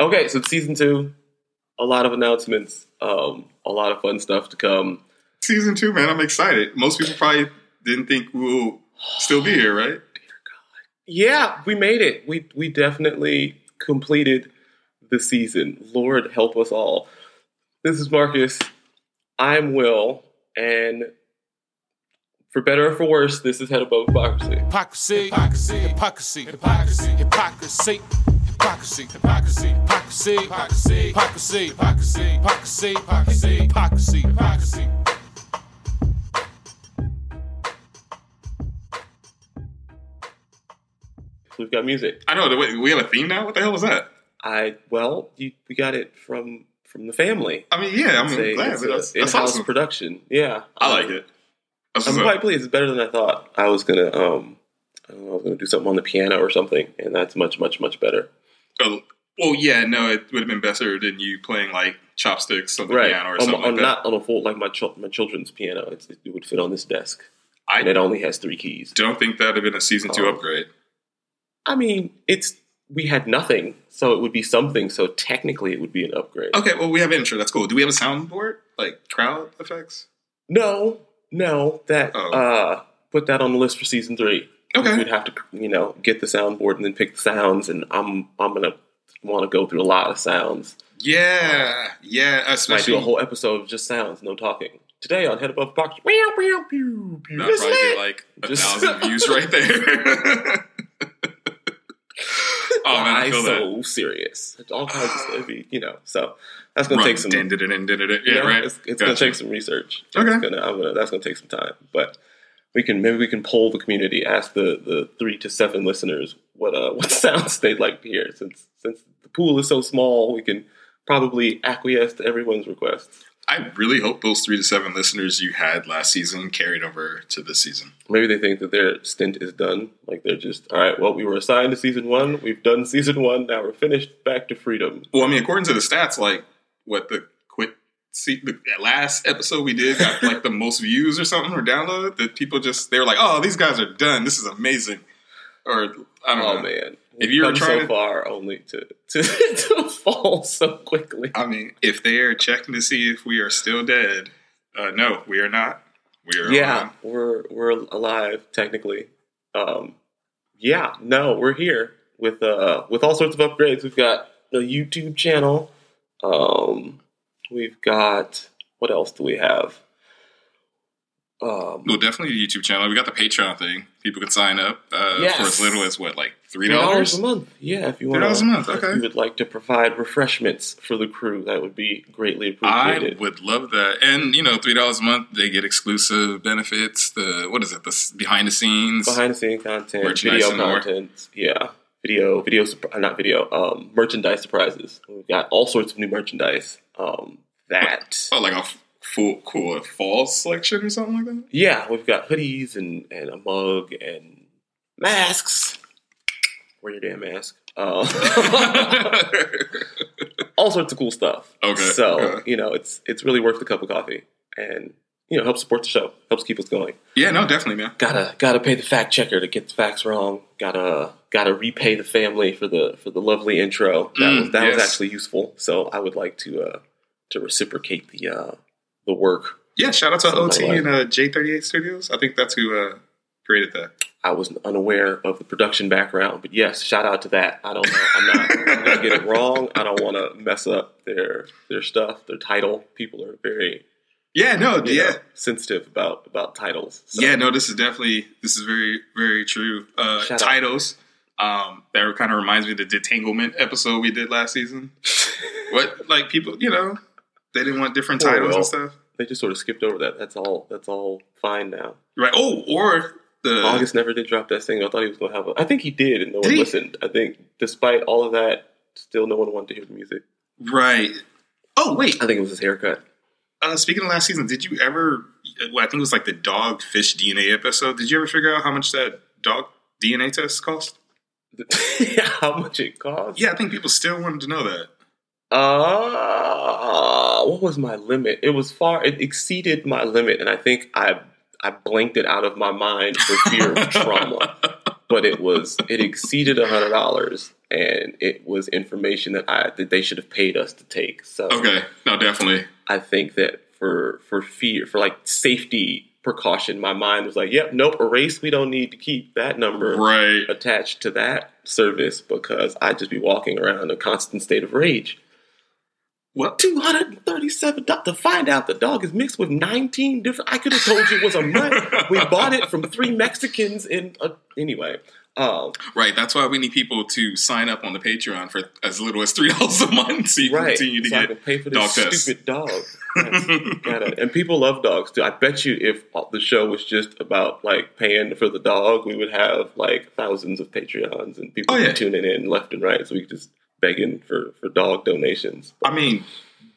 Okay, so it's season two. A lot of announcements. Um, a lot of fun stuff to come. Season two, man, I'm excited. Most people probably didn't think we'll still be here, right? Yeah, we made it. We we definitely completed the season. Lord help us all. This is Marcus. I'm Will, and for better or for worse, this is Head Above Hypocrisy. Hypocrisy, hypocrisy, hypocrisy, hypocrisy, hypocrisy, hypocrisy, hypocrisy, hypocrisy, hypocrisy, hypocrisy, hypocrisy, hypocrisy, hypocrisy, hypocrisy, hypocrisy. We've got music. I know. Wait, we have a theme now. What the hell was that? I well, you, we got it from from the family. I mean, yeah, I'm It's glad. it's a That's, that's in-house awesome. production. Yeah, I like it. That's I'm quite pleased. It's better than I thought. I was gonna um, I, don't know, I was gonna do something on the piano or something, and that's much much much better. Oh, well, yeah, no, it would have been better than you playing like chopsticks on the Right, piano or on, something on like that. not on a full like my chil- my children's piano. It's, it would fit on this desk, I and it only has three keys. don't think that'd have been a season two Oh. upgrade. I mean, it's we had nothing, so it would be something. So technically, it would be an upgrade. Okay, well, we have an intro. That's cool. Do we have a soundboard like crowd effects? No, no, that Oh. uh, put that on the list for season three. Okay. We'd have to, you know, get the soundboard and then pick the sounds, and I'm I'm gonna want to go through a lot of sounds. Yeah, yeah, Might do a whole episode of just sounds, no talking. Today on Head Above Box, meow, meow, pew, pew. That'd probably it? get like a Just- thousand views right there. oh man, I feel so serious? All kinds of stuff, you know. So that's gonna that. take some. Dun, dun, dun, dun, dun. you Yeah, know, right. It's, it's gonna take some research. Okay. Gonna, I'm gonna, that's gonna take some time, but we can maybe we can poll the community, ask the the three to seven listeners what uh what sounds they'd like to hear. Since since the pool is so small, we can probably acquiesce to everyone's requests. I really hope those three to seven listeners you had last season carried over to this season. Maybe they think that their stint is done. Like they're just all right. Well, we were assigned to season one. We've done season one. Now we're finished. Back to freedom. Well, I mean, according to the stats, like what the see the last episode we did got like the most views or something or download that people just they were like, oh, these guys are done. This is amazing. Or I don't Oh know. man, If you're trying so to- far, only to to, to fall so quickly. I mean, if they are checking to see if we are still dead, uh, no, we are not. We are Yeah, on. we're we're alive technically. Um, yeah, no, we're here with uh with all sorts of upgrades. We've got a YouTube channel. Um, we've got what else do we have? Um, Well, definitely the YouTube channel. We got the Patreon thing. People can sign up uh, Yes. for as little as what, like three $3. a month. Yeah, if you want $3 a month, Okay. If you would like to provide refreshments for the crew, that would be greatly appreciated. I would love that, and you know, three dollars a month, they get exclusive benefits. The what is it? The behind the scenes. behind the scene content, video and more. content, yeah, video, video, uh, not video, um, merchandise surprises. We've got all sorts of new merchandise. Um, that, oh, like a f- full cool fall selection or something like that. yeah, we've got hoodies and and a mug and masks. Wear your damn mask. Uh, all sorts of cool stuff. Okay, so okay. you know, it's it's really worth the cup of coffee, and you know, help support the show, helps keep us going. yeah, no, definitely, man. gotta gotta pay the fact checker to get the facts wrong. Gotta gotta repay the family for the for the lovely intro. That Mm, was that was actually useful. So I would like to uh to reciprocate the uh the work. Yeah, shout out to OT like. and uh, J38 Studios. I think that's who uh, created that. I was unaware of the production background, but yes, shout out to that. I don't know. I'm not I'm gonna get it wrong. I don't want to mess up their their stuff, their title. People are very Yeah, no, you yeah, know, sensitive about about titles. So, yeah, no. This is definitely this is very very true. Uh, Shout titles. Um, that kind of reminds me of the detanglement episode we did last season. what like people, you know, they didn't want different Poor titles Will. and stuff. they just sort of skipped over that. That's all. That's all fine now. Right. Oh, or the August never did drop that single. I thought he was going to have a. I think he did, and no one he? listened. I think, despite all of that, still no one wanted to hear the music. right. Oh wait. I think it was his haircut. Uh, speaking of last season, did you ever? Well, I think it was like the dog fish DNA episode. Did you ever figure out how much that dog DNA test cost? Yeah, how much it cost? Yeah, I think people still wanted to know that. Uh, what was my limit? It was far. It exceeded my limit, and I think I I blanked it out of my mind for fear of trauma. but it was it exceeded a hundred dollars, and it was information that I that they should have paid us to take. So Okay, no, definitely. I think that for for fear for like safety precaution, my mind was like, "Yep, nope, erase. We don't need to keep that number Right. attached to that service because I'd just be walking around in a constant state of rage." Well, Two hundred and thirty-seven dollars to find out the dog is mixed with nineteen different. I could have told you it was a mutt. we bought it from three Mexicans in. A, anyway, um, Right. That's why we need people to sign up on the Patreon for as little as three dollars a month, so you can right. continue to so get. pay for dog this tests. stupid dog. Gotta- and people love dogs too. I bet you if the show was just about like paying for the dog, we would have like thousands of Patreons and people Oh, yeah. tuning in left and right. So we could just begging for for dog donations. I mean,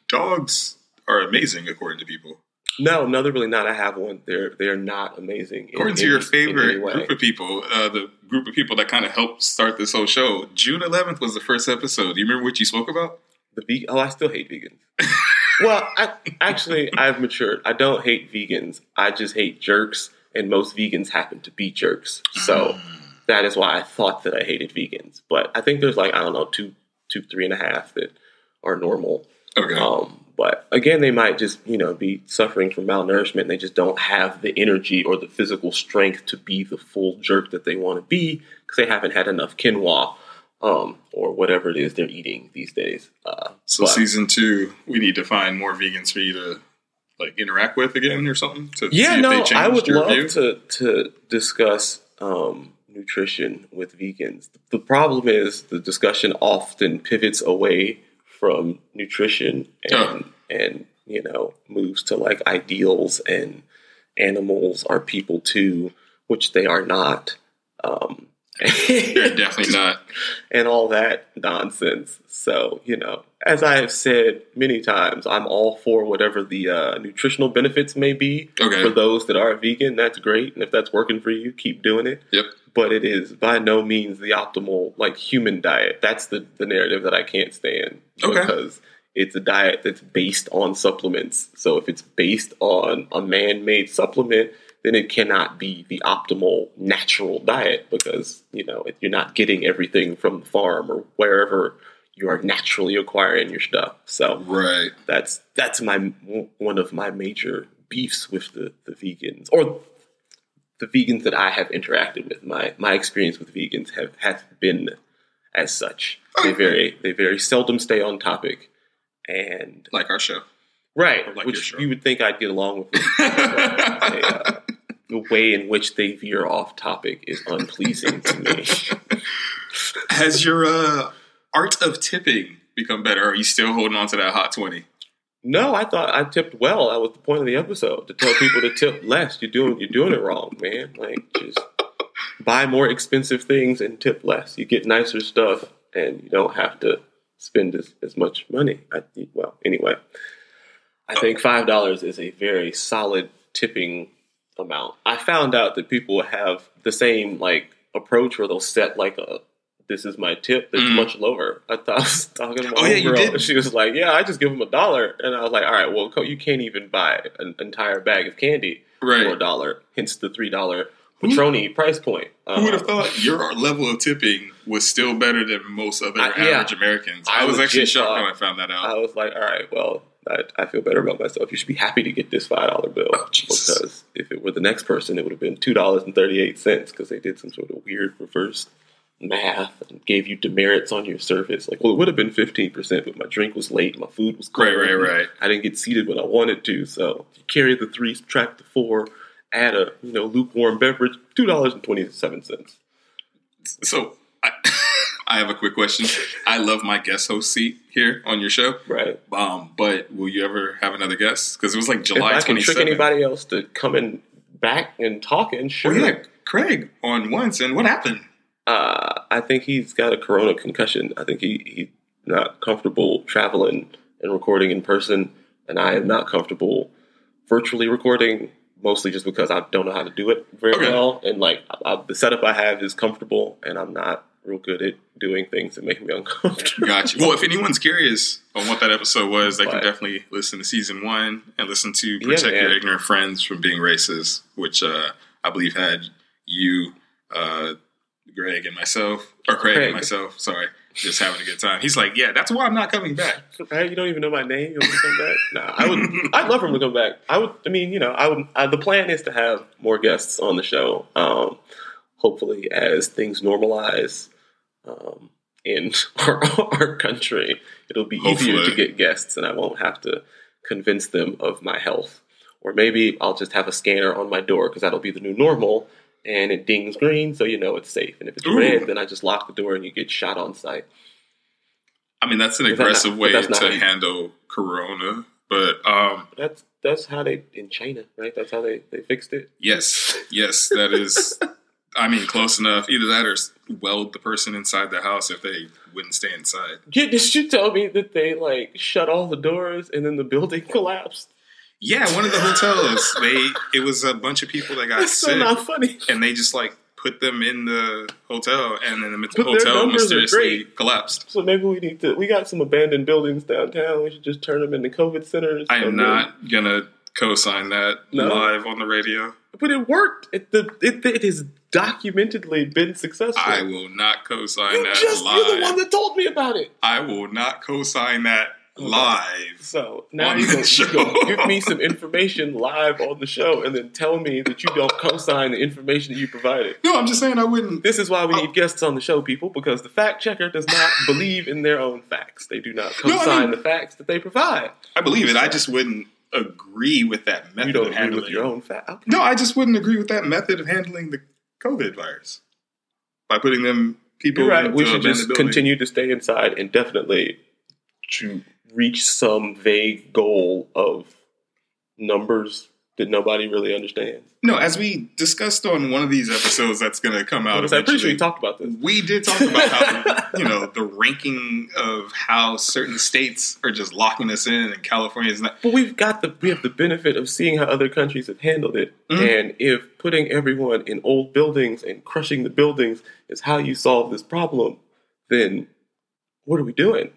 dogs are amazing according to people. No, no, they're really not. I have one. They're they're not amazing. in According to any- your favorite group of people, uh, the group of people that kind of helped start this whole show, June 11th was the first episode. Do you remember what you spoke about? The ve- oh, I still hate vegans. well, I, actually, I've matured. I don't hate vegans. I just hate jerks, and most vegans happen to be jerks. So that is why I thought that I hated vegans. But I think there's like I don't know two, two, three and a half that are normal. Okay. Um, but again, they might just you know be suffering from malnourishment. And they just don't have the energy or the physical strength to be the full jerk that they want to be because they haven't had enough quinoa um, or whatever it is they're eating these days. Uh, so but- season two, we need to find more vegans for you to like interact with again or something to yeah, see if no, they I would love view. to to discuss um, nutrition with vegans. The problem is the discussion often pivots away from nutrition and Oh. and you know moves to like ideals and animals are people too, which they are not. Um, They're definitely not. and all that nonsense. So, you know, as I have said many times, I'm all for whatever the uh, nutritional benefits may be Okay. for those that are vegan. That's great. And if that's working for you, keep doing it. Yep. But it is by no means the optimal, like, human diet. That's the, the narrative that I can't stand. Okay. Because it's a diet that's based on supplements. So if it's based on a man made supplement, then it cannot be the optimal natural diet because you know you're not getting everything from the farm or wherever you are naturally acquiring your stuff. So Right. that's that's my one of my major beefs with the, the vegans or the vegans that I have interacted with. My my experience with vegans have has been as such. They very they very seldom stay on topic, and Like our show. right, like which you would think I'd get along with. Them. They, uh, the way in which they veer off topic is unpleasing to me. Has your uh, art of tipping become better? Are you still holding on to that hot 20? No, I thought I tipped well. That was the point of the episode to tell people to tip less. You're doing you're doing it wrong, man. Like just buy more expensive things and tip less. You get nicer stuff, and you don't have to spend as, as much money. I, well, anyway, I think five dollars is a very solid tipping amount. I found out that people have the same like approach where they'll set like a this is my tip that's Mhm. much lower. I thought I was talking to my Oh, yeah, you did. she was like, "Yeah, I just give them a dollar," and I was like, "All right, well, you can't even buy an entire bag of candy for a dollar, hence the three dollar Patroni price point." Who would have Uh, thought your level of tipping was still better than most other I- yeah. average Americans? I, I was actually shocked thought- when I found that out. I was like, "All right, well." I, I feel better about myself. You should be happy to get this five dollar bill Oh, because if it were the next person, it would have been two dollars and thirty eight cents because they did some sort of weird reverse math and gave you demerits on your service. Like, well, it would have been fifteen percent, but my drink was late, my food was cold, Right, right, right. I didn't get seated when I wanted to. So you carry the three, subtract the four, add a you know lukewarm beverage, two dollars and twenty seven cents. So I, I have a quick question. I love my guest host seat here on your show. Right. Um, but will you ever have another guest? Because it was like July if I can trick anybody else to come in back and talking, sure. Well, yeah, Craig on once, and what happened? Uh, I think he's got a corona concussion. I think he he's not comfortable traveling and recording in person, and I am not comfortable virtually recording. Mostly just because I don't know how to do it very Okay. well, and like I, I- the setup I have is comfortable, and I'm not real good at doing things that make me uncomfortable. Gotcha. Well, if anyone's curious on what that episode was, they can definitely listen to season one and listen to Yeah, Protect Your. Ignorant Friends from Being Racist, which uh, I believe had you, uh, Greg and myself, or Craig, Craig. and myself. Sorry, just having a good time. He's like, yeah, that's why I'm not coming back. You don't even know my name. You want to come back? Nah, I would. I'd love for him to come back. I would. I mean, you know, I would. Uh, the plan is to have more guests on the show. Um, hopefully, as things normalize um, in our, our country, it'll be easier to get guests, and I won't have to convince them of my health. Or maybe I'll just have a scanner on my door because that'll be the new normal. And it dings green, so you know it's safe. And if it's Ooh. red, then I just lock the door and you get shot on sight. I mean, that's an Is that aggressive not- way to how handle Corona, but um, That's that's how they in China, right? That's how they, they fixed it. yes, yes, that is. I mean, close enough. Either that or weld the person inside the house if they wouldn't stay inside. Did you tell me that they like shut all the doors and then the building collapsed? Yeah, one of the hotels. They it was a bunch of people that got That's so sick, not funny. and they just like put them in the hotel, and then the their hotel mysteriously collapsed. So maybe we need to. We got some abandoned buildings downtown. We should just turn them into COVID centers. I am not gonna co-sign that No? live on the radio. But it worked. It the it, it has documentedly been successful. I will not co-sign you that just you're the one that told me about it. I will not co-sign that live. So now you the gonna, you show. give me some information live on the show, and then tell me that you don't co-sign the information that you provided. No, I'm just saying I wouldn't. This is why we need guests on the show, people, because the fact checker does not believe in their own facts. They do not No, I co-sign mean- the facts that they provide. I believe it. I just wouldn't agree with that method You don't of handling. with your own facts. Okay. No, I just wouldn't agree with that method of handling the COVID virus by putting them people. You're right. We should just continue to stay inside indefinitely to reach some vague goal of numbers that nobody really understands. No, as we discussed on one of these episodes, that's going to come out. I'm pretty sure we talked about this. We did talk about how you know the ranking of how certain states are just locking us in, and California is not. But we've got the we have the benefit of seeing how other countries have handled it. Mhm. And if putting everyone in old buildings and crushing the buildings is how you solve this problem, then what are we doing?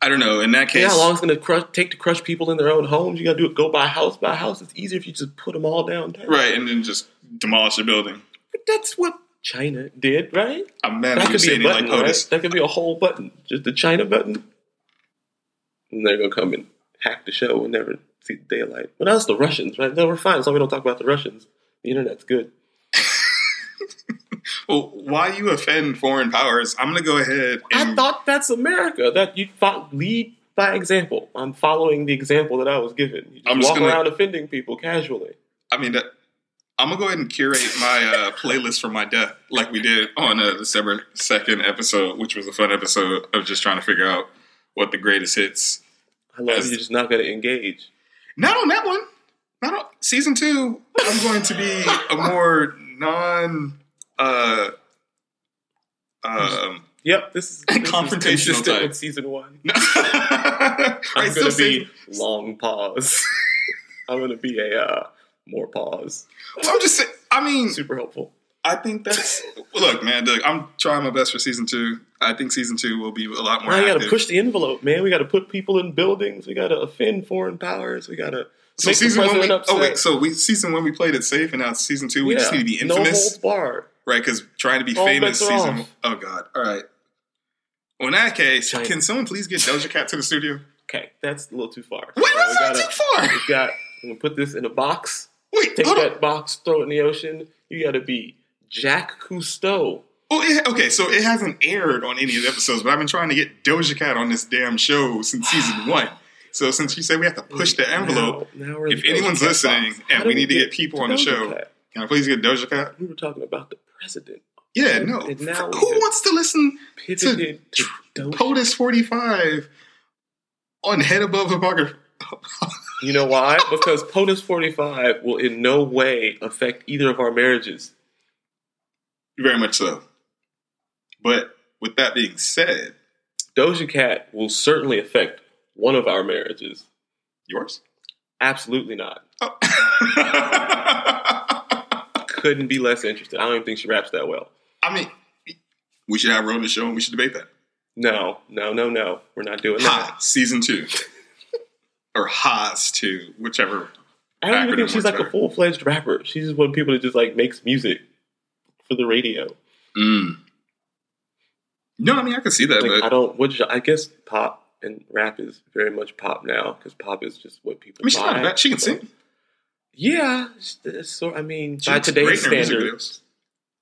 I don't know. In that You case, know how long it's going to crush, take to crush people in their own homes? You got to do it go by house by house. It's easier if you just put them all downtown. right, and then just demolish the building. But that's what China did, right? I'm mad That could be a it like button, right? That could be a whole button, just the China button. And they're gonna come and hack the show and never see the daylight. Well, that's the Russians, right? No, we're fine as long as we don't talk about the Russians. The internet's good. Well, why you offend foreign powers? I'm going to go ahead and I thought that's America. That you fo- lead by example. I'm following the example that I was given. You just I'm just walk gonna- around offending people casually. I mean, that, I'm gonna go ahead and curate my uh, playlist for my death, like we did on uh, the December second episode, which was a fun episode of just trying to figure out what the greatest hits. I love As- you're just not gonna engage. Not on that one. Not on season two. I'm going to be a more non. Uh, um, Yep, this is, this is Confrontational consistent type. with season one. right, I'm gonna be long pause. I'm gonna be a uh, more pause. well, I'm just saying. I mean, Super helpful. I think that's look, man. Look, I'm trying my best for season two. I think season two will be a lot more. Now got to push the envelope, man. We got to put people in buildings. We got to offend foreign powers. We got to So season one, we, upset. oh wait, so we season one we played it safe, and now season two. We just need to be no infamous, holds barred. Right? Because trying to be All famous bets are season. off. Oh god! All right. Well, in that case, China. can someone please get Doja Cat to the studio? Okay, that's a little too far. Wait, So that's we not gotta- too far. We got. I'm gonna put this in a box. Wait, Take hold that on. box, throw it in the ocean. You got to be Jacques Cousteau. Oh, it, okay, so it hasn't aired on any of the episodes, but I've been trying to get Doja Cat on this damn show since season one. So since you said we have to push the envelope, Now, now we're in if the anyone's Doja Cat listening box. and How we need to get people on the Doja show, Cat? can I please get Doja Cat? We were talking about the president. Yeah, no. Who wants to listen pivoted to, POTUS 45 on Head Above Apocrypha? You know why? Because POTUS 45 will in no way affect either of our marriages. Very much so. But with that being said, Doja Cat will certainly affect one of our marriages. yours? Absolutely not. Oh. Couldn't be less interested. I don't even think she raps that well. I mean, we should have her on the show and we should debate that. No, no, no, no. We're not doing Ha, that. season two. or Haas two, whichever. I don't even think she's like a full fledged rapper. She's just one people that just like makes music for the radio. Mm. No, I mean I can see that, Like I don't. What I guess pop and rap is very much pop now because pop is just what people. I mean she's buy. not bad. She can sing. Yeah, so. I mean, She by today's great in her music standards,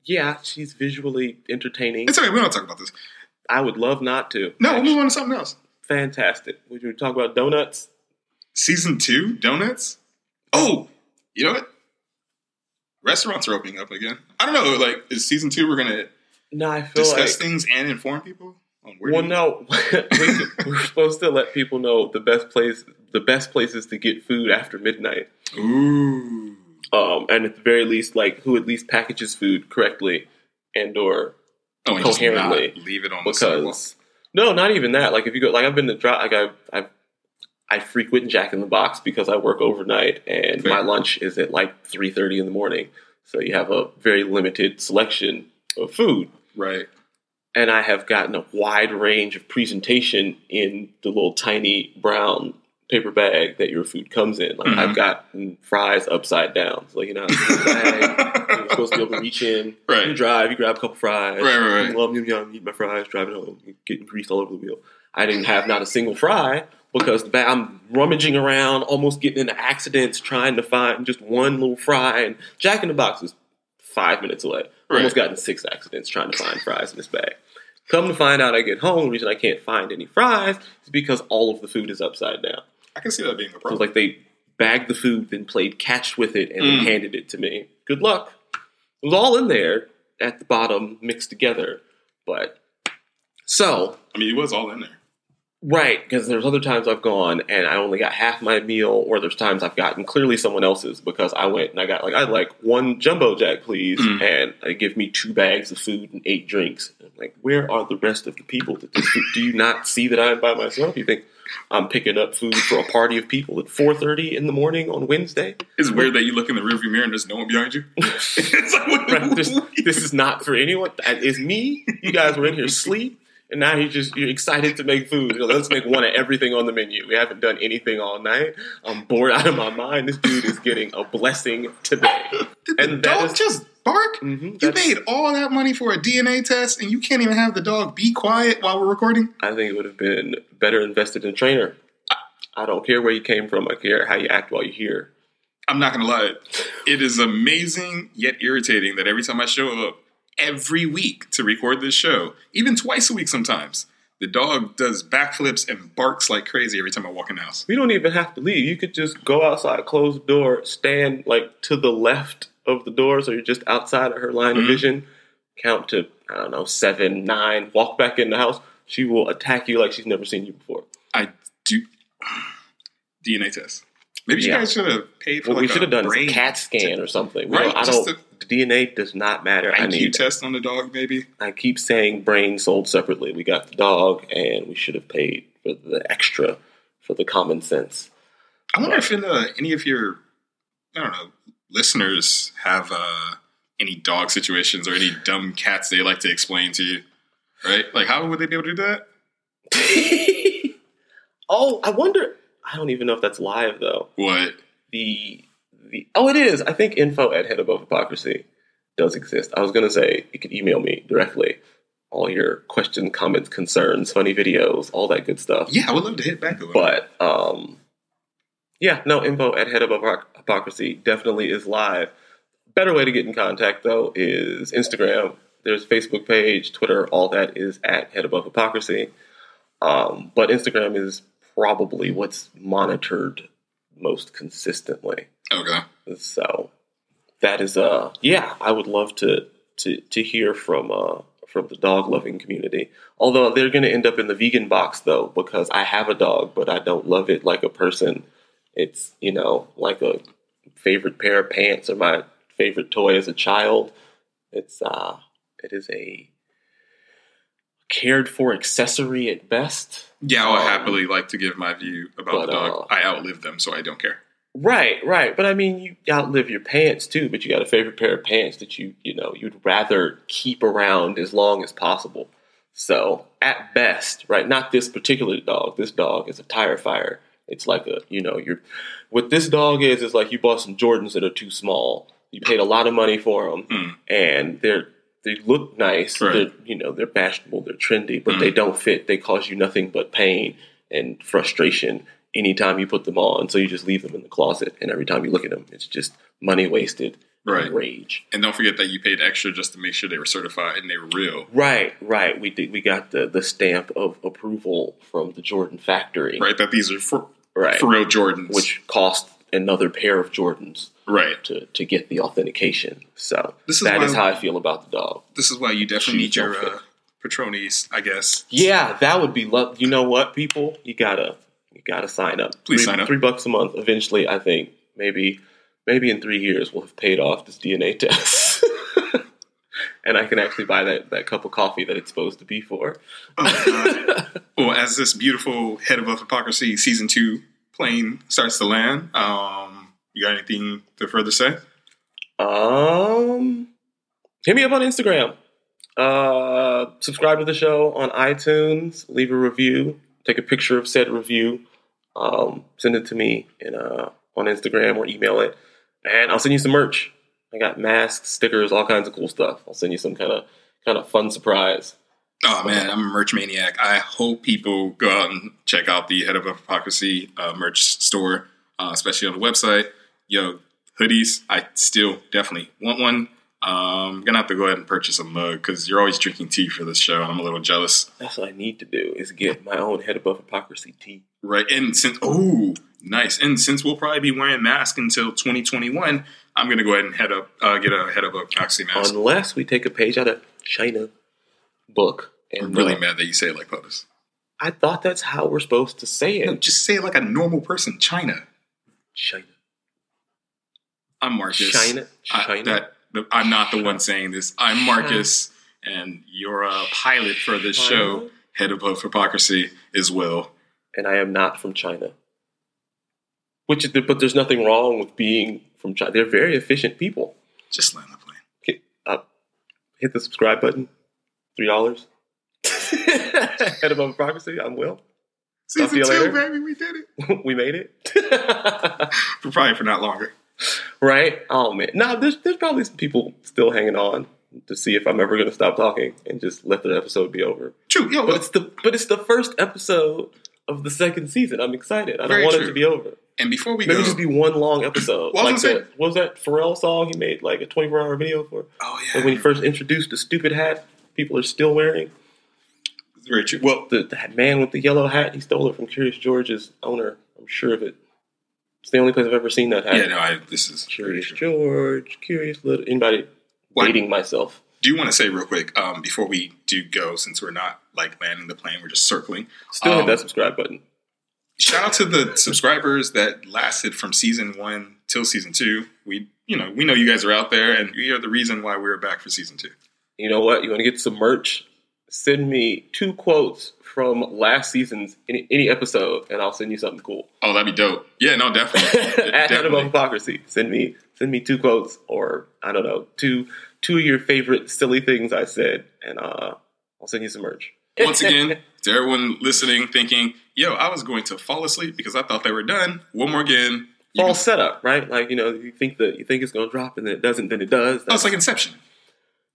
yeah, she's visually entertaining. It's okay. We don't talk about this. I would love not to. No, we'll move on to something else. fantastic. Would you talk about donuts? Season two, donuts. Oh, you know what? Restaurants are opening up again. I don't know. Like, is season two we're gonna No, I feel discuss like. things and inform people on where? Well, no, we, we're supposed to let people know the best place, the best places to get food after midnight. Ooh. Um, and at the very least, like who at least packages food correctly and or Oh, and just Coherently, leave it on the sidewalk. because no, not even that. Like if you go, like I've been to drop, like I, I, I frequent Jack in the Box because I work overnight and Fair. my lunch is at like three thirty in the morning. So you have a very limited selection of food, Right. and I have gotten a wide range of presentation in the little tiny brown paper bag that your food comes in. Like Mhm. I've gotten fries upside down, so you know. bag, You're supposed to be able to reach in. Right. You drive, you grab a couple fries. Right, right, right. You love yum yum, eat my fries, driving home, getting greased all over the wheel. I didn't have not a single fry because the bag, I'm rummaging around, almost getting into accidents, trying to find just one little fry. And Jack in the Box is five minutes away. Right. Almost gotten six accidents trying to find fries in this bag. Come to find out, I get home. The reason I can't find any fries is because all of the food is upside down. I can see that being a So problem. like they bagged the food, then played catch with it, and Mm. handed it to me. Good luck. It was all in there at the bottom, mixed together. But so I mean, it was all in there. Right, because there's other times I've gone and I only got half my meal, or there's times I've gotten clearly someone else's because I went and I got like I'd like one jumbo jack, please, Mm. and they give me two bags of food and eight drinks. I'm like, where are the rest of the people? Do you not see that I'm by myself? You think I'm picking up food for a party of people at 4:30 in the morning on Wednesday? It's weird that you look in the rearview mirror and there's no one behind you. it's like, Right, this, this is not for anyone. That is me. You guys were in here asleep, and now you're just you're excited to make food. You know, let's make one of everything on the menu. We haven't done anything all night. I'm bored out of my mind. This dude is getting a blessing today. Did the and that dog is- just bark? Mhm, You paid all that money for a DNA test and you can't even have the dog be quiet while we're recording? I think it would have been better invested in a trainer. I don't care where you came from. I care how you act while you're here. I'm not gonna lie. It is amazing yet irritating that every time I show up every week to record this show, even twice a week sometimes, the dog does backflips and barks like crazy every time I walk in the house. We don't even have to leave. You could just go outside, close the door, stand like to the left of the door, so you're just outside of her line Mhm. of vision. Count to I don't know seven, nine. Walk back in the house. She will attack you like she's never seen you before. I do DNA test. Maybe you guys should have paid for What we like should have done a CAT scan or something. We Right, I don't. DNA does not matter. I need. test on the dog, maybe. I keep saying brain sold separately. We got the dog, and we should have paid for the extra for the common sense. I wonder if uh, any of your, I don't know, listeners have uh, any dog situations or any dumb cats they like to explain to you. Right? Like, how would they be able to do that? oh, I wonder. I don't even know if that's live though. What? the the oh it is. I think info at head above hypocrisy does exist. I was going to say you could email me directly all your questions comments concerns funny videos all that good stuff. Yeah, I would love to hit back. But um yeah no info at head above hypocrisy definitely is live. Better way to get in contact though is instagram. There's facebook page twitter all that is at head above hypocrisy. Um, but instagram is probably what's monitored most consistently okay. so that is uh yeah, I would love to to to hear from uh from the dog loving community. Although they're going to end up in the vegan box though because I have a dog but I don't love it like a person. It's, you know, like a favorite pair of pants or my favorite toy as a child. It's uh it is a cared for accessory at best. Yeah, I would Um, happily like to give my view about but, the dog. uh, I outlived them, so I don't care. Right, right. But I mean, you outlive your pants too. But you got a favorite pair of pants that you, you know, you'd rather keep around as long as possible. So at best, right? Not this particular dog. This dog is a tire fire. It's like a, you know, you're. What this dog is is like you bought some Jordans that are too small. You paid a lot of money for them, Hmm. and they're they look nice. Right. They're you know they're fashionable. They're trendy, but they don't fit. They cause you nothing but pain and frustration anytime you put them on. So you just leave them in the closet, and every time you look at them, it's just money wasted. and rage. And don't forget that you paid extra just to make sure they were certified and they were real. Right, right. We did. We got the the stamp of approval from the Jordan factory. Right? That these are for, Right. for real Jordans. Which cost another pair of Jordans right. to to get the authentication. So This is that is how I feel about the dog. This is why you definitely Shoes need your uh, Patronis, I guess. Yeah, that would be love. You know what, people? You gotta gotta sign up. Please three, sign up. Three bucks a month. Eventually, I think maybe maybe in three years we'll have paid off this DNA test. And I can actually buy that, that cup of coffee that it's supposed to be for. Oh, well, as this beautiful Head Above Hypocrisy season two plane starts to land, um, you got anything to further say? Um, hit me up on Instagram. Uh, subscribe to the show on iTunes. Leave a review. Take a picture of said review. Um, send it to me in uh, on Instagram or email it, and I'll send you some merch. I got masks, stickers, all kinds of cool stuff. I'll send you some kind of kind of fun surprise. Oh man, I'm a merch maniac. I hope people go out and check out the Head of Hypocrisy uh, merch store, uh, especially on the website. Yo, hoodies. I still definitely want one. Um, I'm gonna have to go ahead and purchase a mug because you're always drinking tea for this show, and I'm a little jealous. That's what I need to do is get my own head above hypocrisy tea. Right, and since oh, nice, and since we'll probably be wearing masks until 2021, I'm gonna go ahead and head up, uh, get a head of hypocrisy mask. Unless we take a page out of China book. And I'm really uh, mad that you say it like POTUS. I thought that's how we're supposed to say it. No, just say it like a normal person. China. China. I'm Marcus. China. I, China. that, the, I'm not the one saying this. I'm Marcus, and you're a pilot for this show, China. Head Above Hypocrisy, as well. and I am not from China. Which, but there's nothing wrong with being from China. They're very efficient people. Just land the plane. Hit, uh, hit the subscribe button. Three dollars. Head above hypocrisy. I'm Will. Season two, later. baby, we did it. we made it. For probably for not longer. Right? Oh man. now there's there's probably some people still hanging on to see if I'm ever going to stop talking and just let the episode be over. True. Yo, But it's the but it's the first episode of the second season. I'm excited. I don't want it to be over. and before we Maybe go, just be one long episode. Well, I like the, what was that Pharrell song he made like a 24 hour video for? oh Like yeah, when he first introduced the stupid hat people are still wearing. very true. Well, The, the man with the yellow hat, he stole it from Curious George's owner. I'm sure of it. It's the only place I've ever seen that hat. yeah, no, I, this is Curious. George, Curious Little. Anybody What? dating myself? Do you want to say real quick um, before we do go, since we're not like landing the plane, we're just circling. Still Um, hit that subscribe button. shout out to the subscribers that lasted from season one till season two. We, you know, we know you guys are out there, and we are the reason why we're back for season two. You know what? You want to get some merch? Send me two quotes from last season's any, any episode, and I'll send you something cool. Oh, that'd be dope. Yeah, no, definitely, At Head Above. Hypocrisy. Send me send me two quotes, or I don't know, two two of your favorite silly things I said, and uh, I'll send you some merch. Once again, to everyone listening, thinking, "Yo, I was going to fall asleep because I thought they were done." One more again. False can- setup, right? Like you know, you think that you think it's going to drop, and then it doesn't. Then it does. oh, it's like Inception.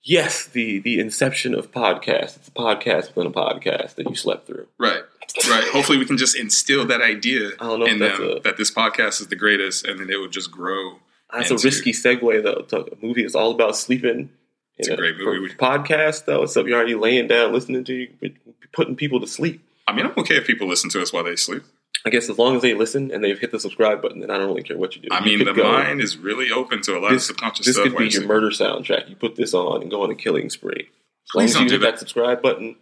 Yes, the the inception of podcast. It's a podcast within a podcast that you slept through. Right. Right. Hopefully, we can just instill that idea I don't know in them a- that this podcast is the greatest, and then it would just grow. That's into- a risky segue though. To a movie is all about sleeping. It's You a great movie. For podcast though, it's something you're already laying down listening to. You're putting people to sleep. I mean, I'm okay if people listen to us while they sleep. I guess as long as they listen and they've hit the subscribe button, then I don't really care what you do. I mean, the go- mind is really open to a lot This- of subconscious This stuff. could be your murder soundtrack. You put this on and go on a killing spree. As long Please as you do hit that. that subscribe button,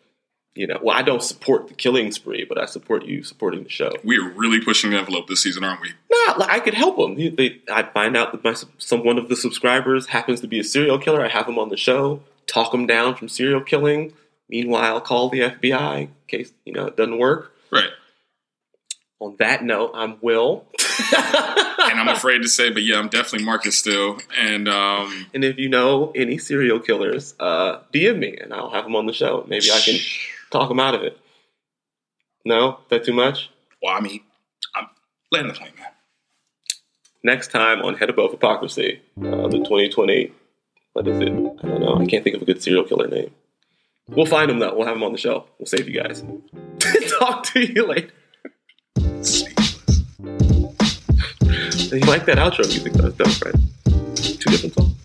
you know. Well, I don't support the killing spree, but I support you supporting the show. We're really pushing the envelope this season, aren't we? Nah, like, I could help them. They, I find out that my some one of the subscribers happens to be a serial killer. I have them on the show, talk them down from serial killing. Meanwhile, call the FBI in case you know it doesn't work on that note, I'm Will. and I'm afraid to say, but yeah, I'm definitely Marcus still. And um, and if you know any serial killers, uh, DM me and I'll have them on the show. Maybe I can talk them out of it. No, is that too much? Well, I mean, I'm letting the plane, man. Next time on Head Above Hypocrisy, uh, the 2020, what is it? I don't know. I can't think of a good serial killer name. We'll find him though. We'll have him on the show. We'll save you guys. talk to you later. you like that outro music? That was dope, right? Two different songs.